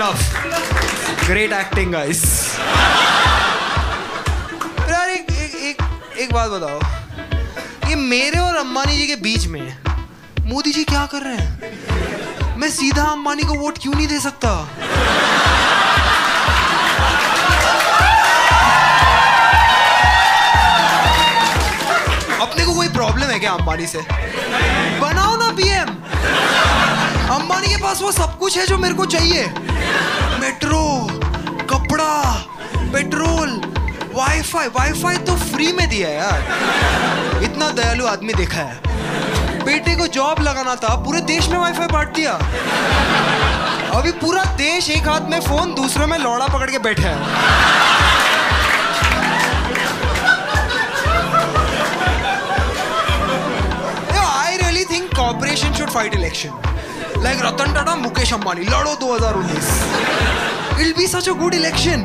enough. Great acting, guys. यार एक एक एक एक बात बताओ ये मेरे और अंबानी जी के बीच में मोदी जी क्या कर रहे हैं मैं सीधा अंबानी को वोट क्यों नहीं दे सकता अपने को कोई प्रॉब्लम है क्या अंबानी से बनाओ ना पीएम अंबानी के पास वो सब कुछ है जो मेरे को चाहिए। मेट्रो, कपड़ा, पेट्रोल वाईफाई वाईफाई तो फ्री में दिया है यार। इतना दयालु आदमी देखा है। बेटे को जॉब लगाना था, पूरे देश में वाईफाई बांट दिया। अभी पूरा देश एक हाथ में फ़ोन दूसरे में लौड़ा पकड़ के बैठा है। Corporation should fight election. Like Ratan Tata, Mukesh Ambani, लड़ो 2019. It'll be such a good election.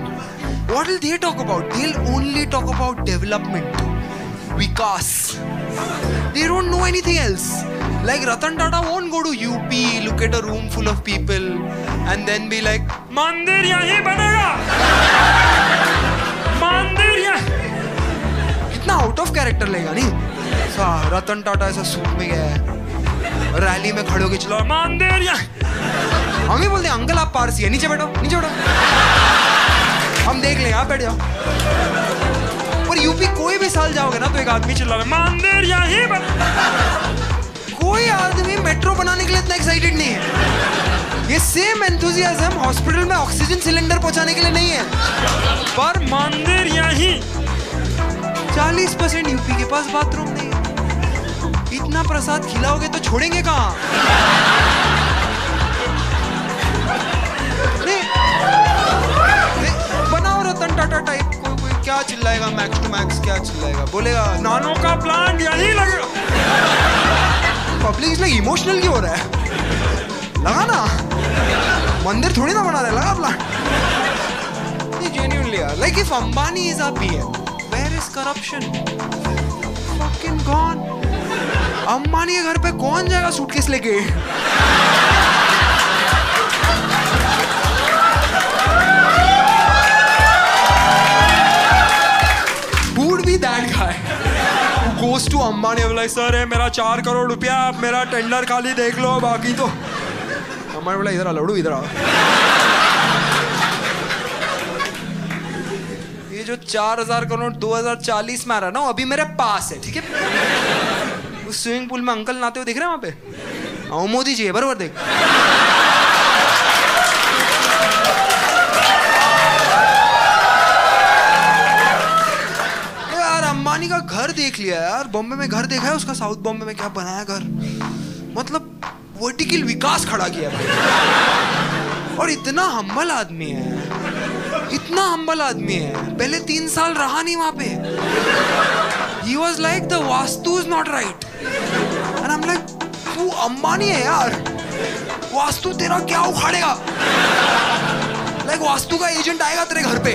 What will they talk about? They'll only talk about development, vikas. They don't know anything else. Like Ratan Tata won't go to UP, look at a room full of people, and then be like, मंदिर यहीं बनेगा मंदिर यहाँ इतना out of character लेगा नहीं सा रतन टाटा ऐसा सूट में गया है Rally में खड़े होके चलो। मंदिर यहाँ हम ही बोलते हैं अंकल आप पारसी है नीचे बैठो नीचे बैठो। हम देख लेंगे आप बैठ जाओ। और यूपी कोई भी साल जाओगे ना तो एक आदमी चिल्ला मंदिर यहीं बन। कोई आदमी मेट्रो बनाने के लिए इतना एक्साइटेड नहीं है। ये सेम एंथुजियाज्म हॉस्पिटल में ऑक्सीजन सिलेंडर पहुँचाने के लिए नहीं है। पर मंदिर यहीं चालीस परसेंट यूपी के पास बाथरूम नहीं। है इतना प्रसाद खिलाओगे तो छोड़ेंगे कहाँ? बनाओ रतन टाटा टाइप कोई क्या चिल्लाएगा मैक्स टू मैक्स क्या चिल्लाएगा? बोलेगा, नानो का यहीं पब्लिक इसमें इमोशनल क्यों हो रहा है? लगा ना? मंदिर थोड़ी ना बना रहे लगा प्लांट ये genuinely यार like if Ambani is our PM where is corruption? Fucking gone. Ambani के घर पे कौन जाएगा सूटकेस लेके? Ambani and like सर है मेरा चार करोड़ रुपया आप मेरा टेंडर खाली देख लो, बाकी तो अंबानी बोला, इधर आ, लड़ू, इधर ये जो चार हज़ार करोड़, दो हज़ार चालीस में आ रहा ना अभी मेरे पास है, ठीक है? उस स्विमिंग पूल में अंकल नहाते हुए दिख रहे हैं वहाँ पे? आओ मोदी जी है बरोबर देख। अंबानी का घर देख लिया यार, बॉम्बे में घर देखा है उसका, साउथ बॉम्बे में क्या बनाया घर? मतलब वर्टिकल विकास खड़ा किया और इतना हम्बल आदमी है। इतना हम्बल आदमी है। पहले तीन साल रहा नहीं वहाँ पे। Was like the vastu is not right and I am like तू अंबानी है यार। वास्तु तेरा क्या उखाड़ेगा? लाइक वास्तु का एजेंट आएगा तेरे घर पे।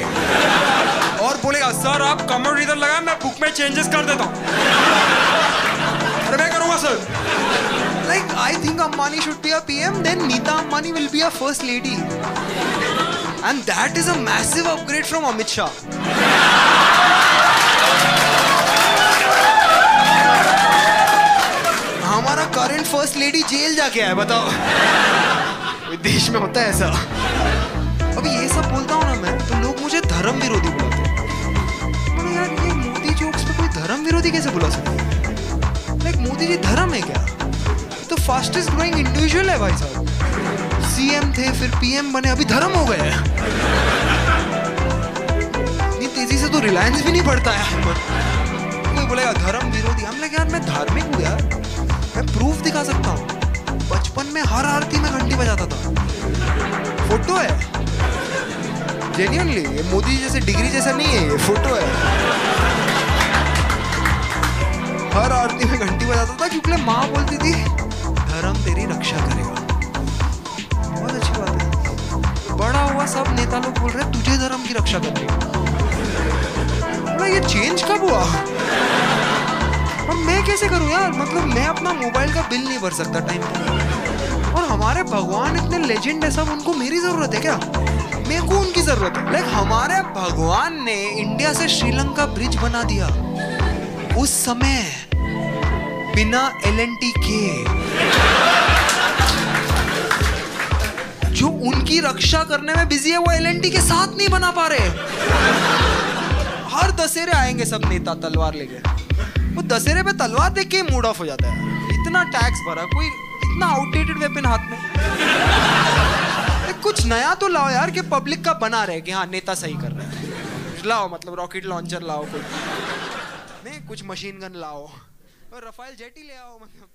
और बोलेगा, सर, आप कमर इधर लगाए, मैं बुक में चेंजेस कर देता हूँ। अरे, मैं करूँगा, sir. Like I think Ambani should be a PM then Nita Ambani will be a first lady and that is a massive upgrade from Amit Shah first lady jail जाके आया, बताओ। देश में होता है ऐसा। अभी ये सब बोलता हूँ ना मैं तो लोग मुझे धर्म विरोधी बुलाते हैं। मैंने यार, ये मोदी जोक्स पे कोई धर्म विरोधी कैसे बुला सकते लाइक मोदी जी धर्म है क्या? तो फास्टेस्ट ग्रोइंग इंडिविजुअल है भाई साहब। सीएम थे, फिर पीएम बने, अभी धर्म हो गए इतनी तेज़ी से तो रिलायंस भी नहीं बढ़ता है। बोलेगा, धर्म विरोधी। हम लगे यार मैं धार्मिक हूँ यार। मैं प्रूफ दिखा सकता हूँ। बचपन में हर आरती में घंटी बजाता था। फ़ोटो है। जेन्यूनली ये मोदी जैसे, डिग्री जैसा नहीं है, ये फ़ोटो है। हर आरती में घंटी बजाता था, क्योंकि माँ बोलती थी मैं कैसे करूँ यार? मतलब मैं अपना मोबाइल का बिल नहीं भर सकता टाइम पे। और हमारे भगवान इतने लेजेंड है सब, उनको मेरी ज़रूरत है क्या? मेरे को उनकी ज़रूरत है। लाइक हमारे भगवान ने इंडिया से श्रीलंका ब्रिज बना दिया। उस समय बिना एल के, जो उनकी रक्षा करने में बिज़ी है, वो एलएनटी के साथ नहीं बना पा रहे। हर दशहरे आएँगे सब नेता तलवार लेके। वो दशहरे पे तलवार देख के मूड ऑफ़ हो जाता है। इतना टैक्स भरा, कोई इतना आउटडेटेड वेपन हाथ में? कुछ नया तो लाओ यार कि पब्लिक का बना रहे कि हाँ नेता सही कर रहे हैं। लाओ मतलब रॉकेट लॉन्चर लाओ कुछ नहीं, कुछ मशीन गन लाओ। और रफाइल जेटी ले आओ मतलब।